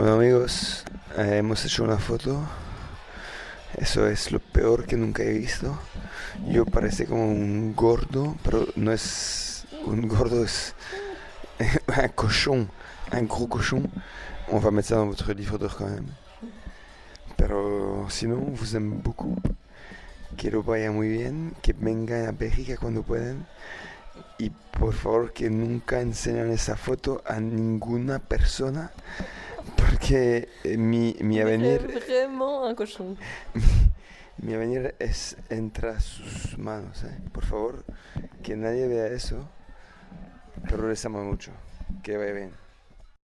Bueno amigos, eh, hemos hecho una foto. Eso es lo peor que nunca he visto. Yo parece como un gordo, pero no es un gordo, es un cochon, un gros cochon. On va mettre ça dans votre livre d'heures quand même. Pero sinon, vous aime beaucoup. Que lo vaya muy bien, que vengan a Bélgica cuando puedan. Y por favor que nunca enseñen esa foto a ninguna persona. Porque eh, mi, mi avenir... Vraiment un cochon. Mi avenir es entre sus manos, ¿eh? Por favor, que nadie vea eso. Pero les amo mucho. Que vaya bien.